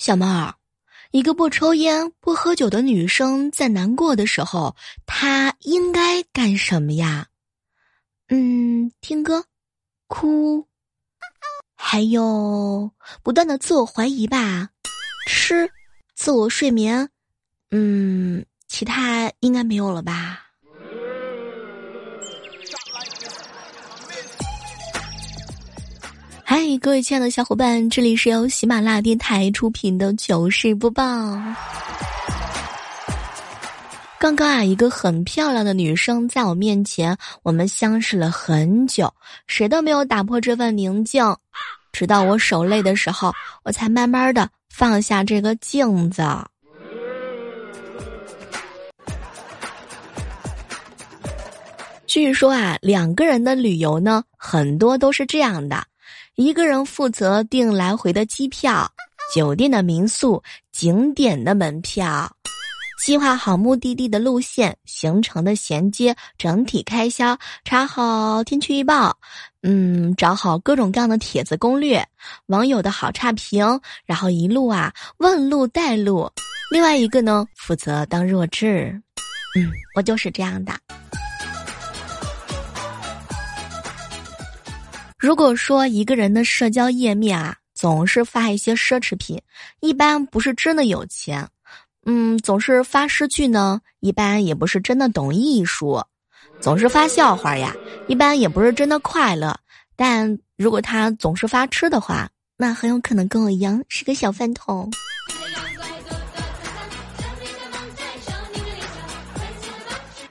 小妹儿，一个不抽烟不喝酒的女生在难过的时候，她应该干什么呀？嗯，听歌，哭，还有不断的自我怀疑吧，吃，自我睡眠，嗯，其他应该没有了吧。嗨，各位亲爱的小伙伴，这里是由喜马拉雅电台出品的糗事播报。刚刚啊，一个很漂亮的女生在我面前，我们相视了很久，谁都没有打破这份宁静。直到我手累的时候，我才慢慢的放下这个镜子。据说啊，两个人的旅游呢，很多都是这样的。一个人负责订来回的机票、酒店的民宿、景点的门票，计划好目的地的路线、行程的衔接、整体开销，查好天气预报，嗯，找好各种各样的帖子攻略、网友的好差评，然后一路啊问路带路。另外一个呢，负责当弱智，嗯，我就是这样的。如果说一个人的社交页面啊，总是发一些奢侈品，一般不是真的有钱；嗯，总是发诗句呢，一般也不是真的懂艺术；总是发笑话呀，一般也不是真的快乐。但如果他总是发吃的话，那很有可能跟我一样是个小饭桶。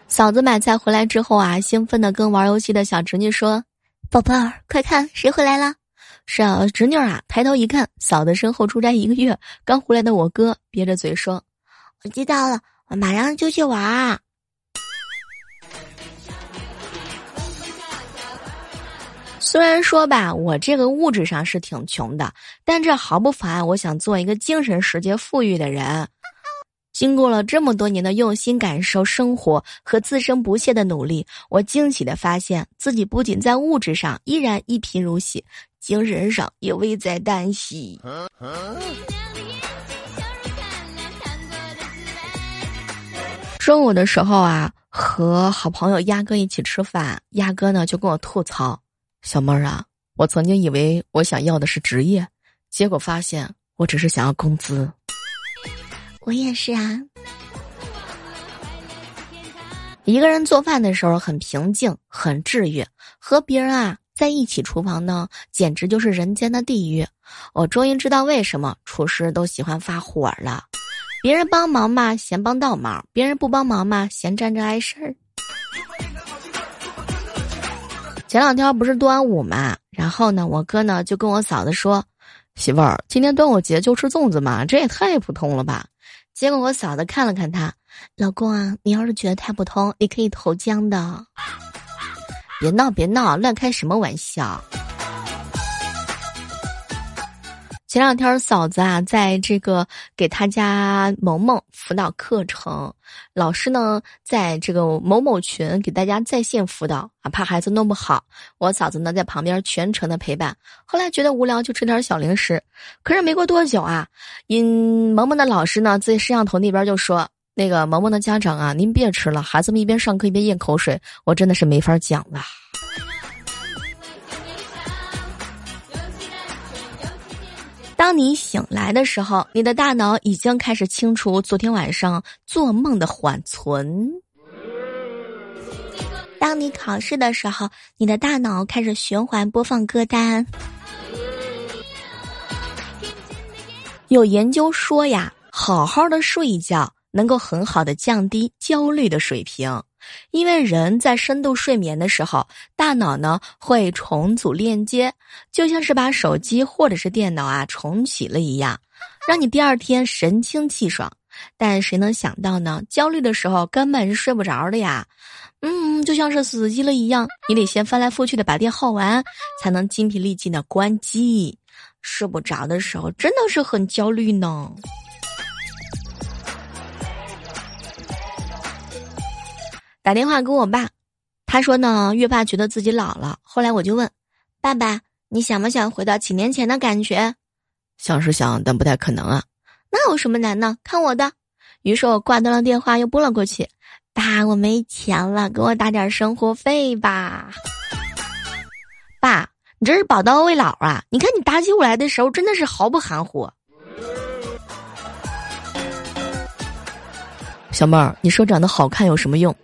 嫂子买菜回来之后啊，兴奋的跟玩游戏的小侄女说。宝贝儿，快看，谁回来了？是啊，侄女啊。抬头一看，嫂子身后出差一个月刚回来的我哥，憋着嘴说：“我知道了，我马上就去玩。”虽然说吧，我这个物质上是挺穷的，但这毫不妨碍我想做一个精神世界富裕的人。经过了这么多年的用心感受生活和自身不懈的努力，我惊喜的发现自己不仅在物质上依然一贫如洗，精神上也危在旦夕。中午的时候啊，和好朋友鸭哥一起吃饭，鸭哥呢就跟我吐槽：“小妹儿啊，我曾经以为我想要的是职业，结果发现我只是想要工资。”我也是啊。一个人做饭的时候很平静，很治愈；和别人啊在一起厨房呢，简直就是人间的地狱。我终于知道为什么厨师都喜欢发火了。别人帮忙嘛，嫌帮倒忙；别人不帮忙嘛，嫌站着碍事儿。前两天不是端午嘛，然后呢，我哥呢就跟我嫂子说：“媳妇儿，今天端午节就吃粽子嘛，这也太普通了吧。”结果我嫂子看了看他，老公啊，你要是觉得太普通，你可以投江的。别闹别闹，乱开什么玩笑。前两天嫂子啊，在这个给他家萌萌辅导课程，老师呢在这个某某群给大家在线辅导啊，怕孩子弄不好。我嫂子呢在旁边全程的陪伴。后来觉得无聊，就吃点小零食。可是没过多久啊，因萌萌的老师呢在摄像头那边就说：“那个萌萌的家长啊，您别吃了，孩子们一边上课一边咽口水，我真的是没法讲了。”当你醒来的时候，你的大脑已经开始清除昨天晚上做梦的缓存。当你考试的时候，你的大脑开始循环播放歌单。有研究说呀，好好的睡一觉能够很好的降低焦虑的水平。因为人在深度睡眠的时候，大脑呢会重组链接，就像是把手机或者是电脑啊重启了一样，让你第二天神清气爽。但谁能想到呢？焦虑的时候根本是睡不着的呀。嗯，就像是死机了一样，你得先翻来覆去的把电耗完，才能精疲力尽的关机。睡不着的时候真的是很焦虑呢。打电话给我爸，他说呢，越发觉得自己老了。后来我就问爸爸：“你想不想回到几年前的感觉？”想是想，但不太可能啊。那有什么难呢？看我的。于是我挂断了电话，又拨了过去。爸，我没钱了，给我打点生活费吧。爸，你这是宝刀未老啊！你看你打起我来的时候，真的是毫不含糊。小妹儿，你说长得好看有什么用？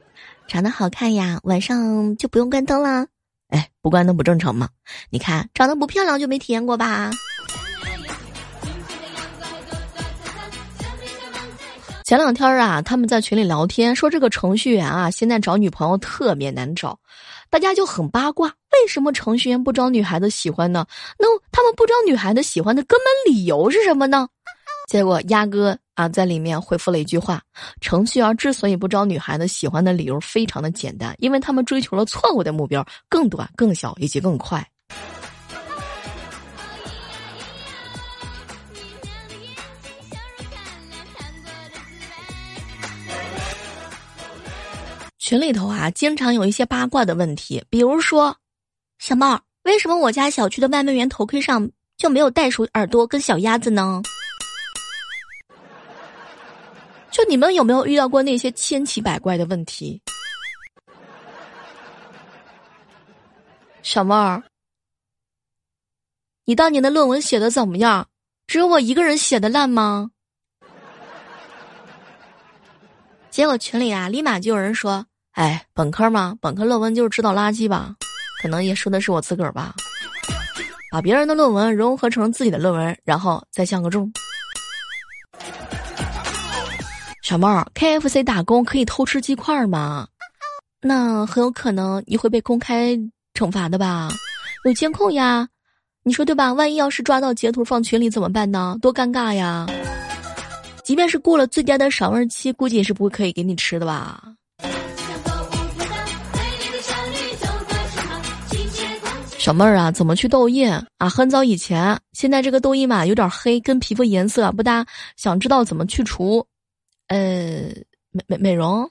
长得好看呀，晚上就不用关灯了。哎，不关灯不正常吗？你看，长得不漂亮就没体验过吧？前两天啊，他们在群里聊天，说这个程序员啊，现在找女朋友特别难找，大家就很八卦，为什么程序员不招女孩子喜欢呢？那他们不招女孩子喜欢的根本理由是什么呢？结果鸭哥啊在里面回复了一句话：程序员之所以不招女孩子喜欢的理由非常的简单，因为他们追求了错误的目标，更短、更小以及更快。群里头啊，经常有一些八卦的问题，比如说，小猫，为什么我家小区的外卖员头盔上就没有袋鼠耳朵跟小鸭子呢？就你们有没有遇到过那些千奇百怪的问题？小妹儿，你当年的论文写的怎么样？只有我一个人写的烂吗？结果群里啊，立马就有人说。哎，本科嘛？本科论文就是知道垃圾吧？可能也说的是我自个儿吧。把别人的论文融合成自己的论文，然后再像个钟。小猫，KFC 打工可以偷吃鸡块吗？那很有可能你会被公开惩罚的吧？有监控呀，你说对吧？万一要是抓到截图放群里怎么办呢？多尴尬呀！即便是过了最佳的赏味期，估计也是不会可以给你吃的吧？小妹儿啊，怎么去痘印啊？很早以前，现在这个痘印嘛有点黑，跟皮肤颜色不搭。想知道怎么去除？呃，美美美容。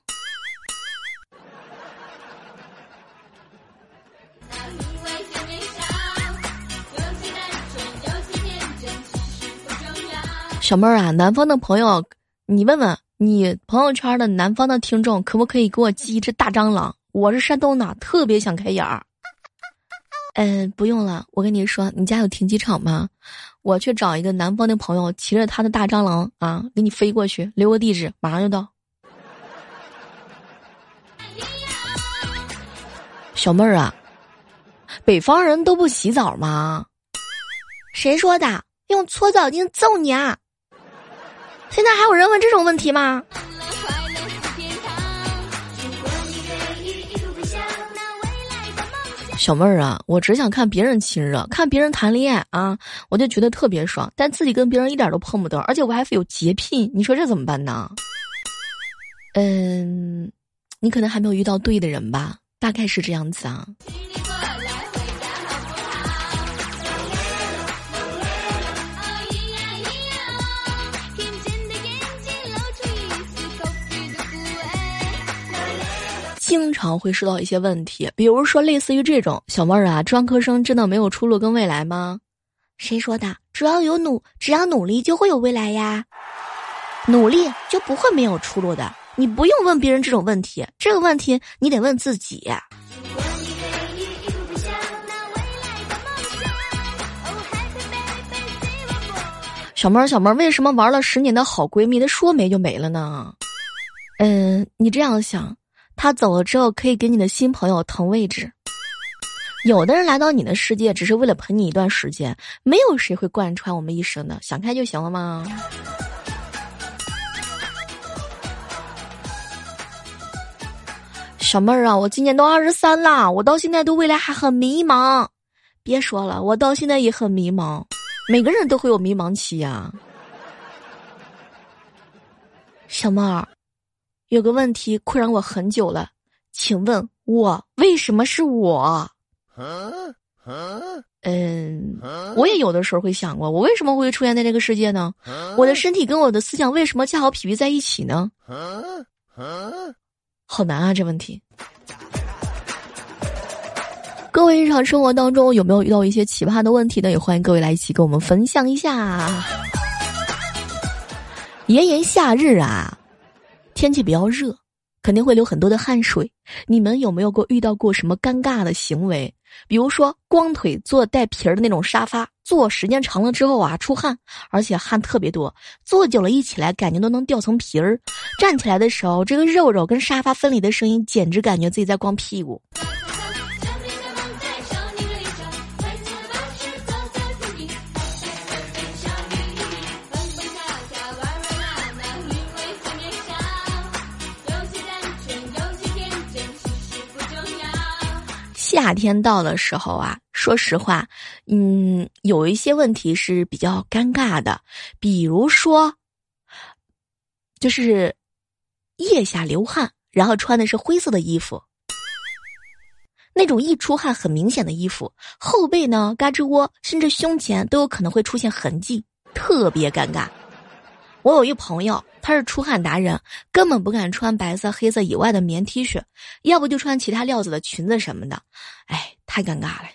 小妹儿啊，南方的朋友，你问问你朋友圈的南方的听众，可不可以给我寄一只大蟑螂？我是山东的，特别想开眼儿。嗯，不用了。我跟你说，你家有停机场吗？我去找一个南方的朋友，骑着他的大蟑螂啊，给你飞过去，留个地址，马上就到。小妹儿啊，北方人都不洗澡吗？谁说的？用搓澡巾揍你啊！现在还有人问这种问题吗？小妹儿啊，我只想看别人亲热，看别人谈恋爱啊，我就觉得特别爽。但自己跟别人一点都碰不得，而且我还有洁癖，你说这怎么办呢？嗯，你可能还没有遇到对的人吧，大概是这样子啊。经常会收到一些问题，比如说类似于这种：“小妹儿啊，专科生真的没有出路跟未来吗？”谁说的？只要有努，只要努力就会有未来呀！努力就不会没有出路的。你不用问别人这种问题，这个问题你得问自己。小妹儿，小妹儿，为什么玩了十年的好闺蜜，她说没就没了呢？嗯，你这样想。他走了之后，可以给你的新朋友腾位置。有的人来到你的世界，只是为了陪你一段时间，没有谁会贯穿我们一生的。想开就行了吗？小妹儿啊，我今年都二十三了，我到现在对未来还很迷茫。别说了，我到现在也很迷茫。每个人都会有迷茫期呀，小妹儿。有个问题困扰我很久了，请问我为什么是我？嗯，我也有的时候会想过，我为什么会出现在这个世界呢？我的身体跟我的思想为什么恰好匹配在一起呢？好难啊，这问题。各位日常生活当中有没有遇到一些奇葩的问题呢？也欢迎各位来一起跟我们分享一下。炎炎夏日啊，天气比较热，肯定会流很多的汗水。你们有没有过遇到过什么尴尬的行为？比如说，光腿坐带皮儿的那种沙发，坐时间长了之后啊，出汗，而且汗特别多。坐久了，一起来感觉都能掉层皮儿。站起来的时候，这个肉肉跟沙发分离的声音，简直感觉自己在光屁股。夏天到的时候啊，说实话，嗯，有一些问题是比较尴尬的，比如说，就是腋下流汗，然后穿的是灰色的衣服，那种一出汗很明显的衣服，后背呢、胳肢窝甚至胸前都有可能会出现痕迹，特别尴尬。我有一朋友，他是出汗达人，根本不敢穿白色、黑色以外的棉 T 恤，要不就穿其他料子的裙子什么的，哎，太尴尬了。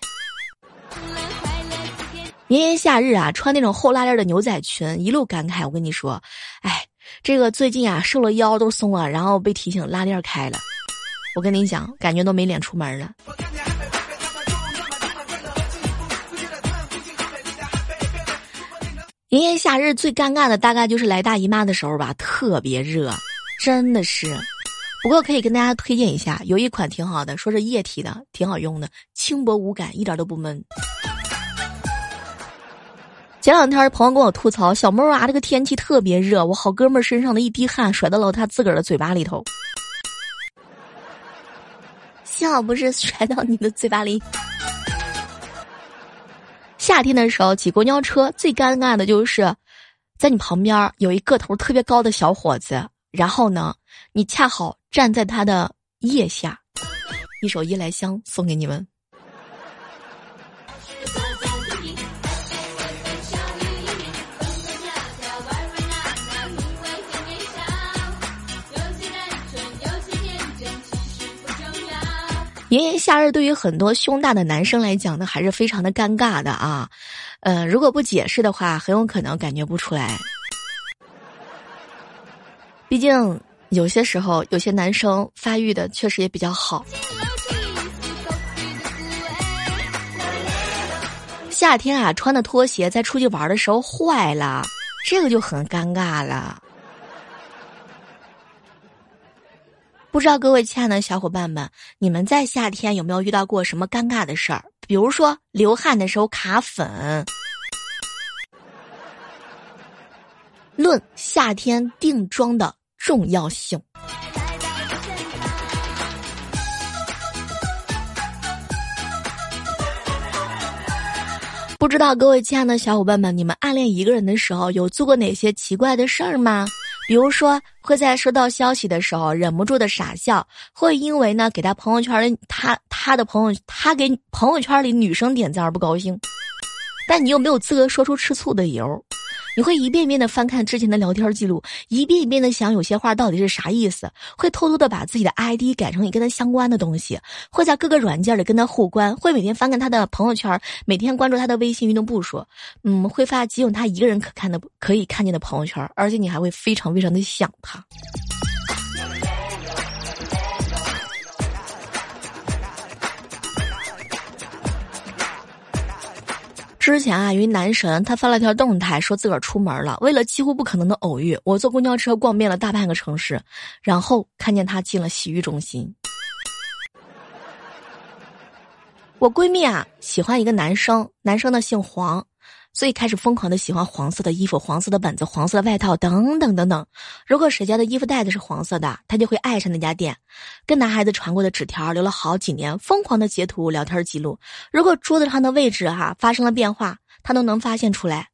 炎炎夏日啊，穿那种厚拉链的牛仔裙，一路感慨。我跟你说，哎，这个最近啊，瘦了腰都松了，然后被提醒拉链开了。我跟你讲，感觉都没脸出门了。炎炎夏日最尴尬的大概就是来大姨妈的时候吧，特别热，真的是。不过可以跟大家推荐一下，有一款挺好的，说是液体的，挺好用的，轻薄无感，一点都不闷。前两天朋友跟我吐槽，小妹啊，这个天气特别热，我好哥们身上的一滴汗甩到了他自个儿的嘴巴里头，幸好不是甩到你的嘴巴里。夏天的时候挤公交车最尴尬的就是，在你旁边有一个头特别高的小伙子，然后呢，你恰好站在他的腋下，一首《夜来香》送给你们。炎炎夏日对于很多胸大的男生来讲呢，还是非常的尴尬的啊。嗯，如果不解释的话，很有可能感觉不出来。毕竟有些时候，有些男生发育的确实也比较好。夏天啊，穿的拖鞋在出去玩的时候坏了，这个就很尴尬了。不知道各位亲爱的小伙伴们，你们在夏天有没有遇到过什么尴尬的事儿？比如说流汗的时候卡粉。论夏天定妆的重要性。不知道各位亲爱的小伙伴们，你们暗恋一个人的时候有做过哪些奇怪的事儿吗？比如说，会在收到消息的时候忍不住的傻笑，会因为呢给他朋友圈里他他的朋友他给朋友圈里女生点赞而不高兴，但你又没有资格说出吃醋的理由。你会一遍遍的翻看之前的聊天记录，一遍一遍的想有些话到底是啥意思，会偷偷的把自己的 ID 改成你跟他相关的东西，会在各个软件里跟他互关，会每天翻看他的朋友圈，每天关注他的微信运动步数，嗯，会发仅有他一个人可看的可以看见的朋友圈，而且你还会非常非常的想他。之前啊，有一男神，他发了条动态，说自个儿出门了。为了几乎不可能的偶遇，我坐公交车逛遍了大半个城市，然后看见他进了洗浴中心。我闺蜜啊，喜欢一个男生，男生呢姓黄。所以开始疯狂的喜欢黄色的衣服、黄色的本子、黄色的外套等等等等。如果谁家的衣服袋子是黄色的，他就会爱上那家店。跟男孩子传过的纸条留了好几年，疯狂的截图聊天记录。如果桌子上的位置哈发生了变化，他都能发现出来。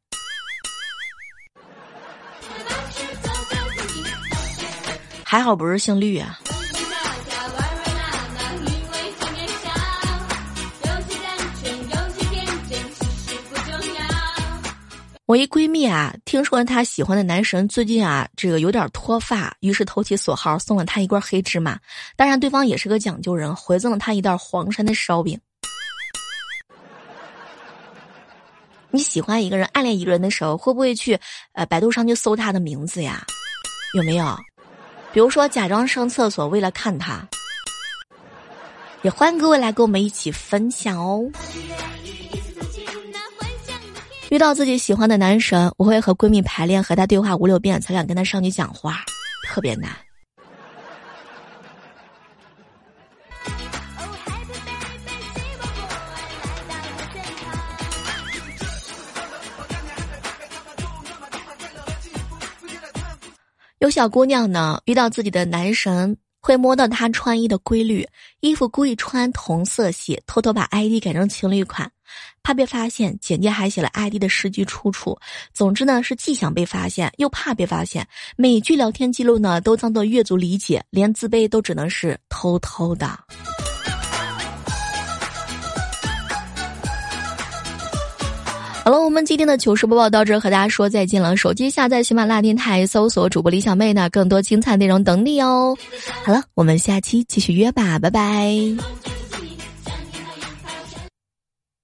还好不是姓绿啊。我一闺蜜啊，听说她喜欢的男神最近啊，这个有点脱发，于是投其所好，送了他一罐黑芝麻。当然，对方也是个讲究人，回赠了他一袋黄山的烧饼。你喜欢一个人、暗恋一个人的时候，会不会去呃百度上去搜他的名字呀？有没有？比如说假装上厕所为了看他。也欢迎各位来跟我们一起分享哦。遇到自己喜欢的男神，我会和闺蜜排练，和他对话五六遍，才敢跟他上去讲话，特别难。有小姑娘呢，遇到自己的男神，会摸到他穿衣的规律，衣服故意穿同色系，偷偷把 ID 改成情侣款，怕被发现。简介还写了 ID 的实际出处。总之呢，是既想被发现，又怕被发现。每句聊天记录呢，都当做阅读理解，连自卑都只能是偷偷的。好了，我们今天的糗事播报到这，和大家说再见了。手机下载喜马拉雅电台，搜索主播李小妹呢，更多精彩内容等你哦。好了，我们下期继续约吧，拜拜。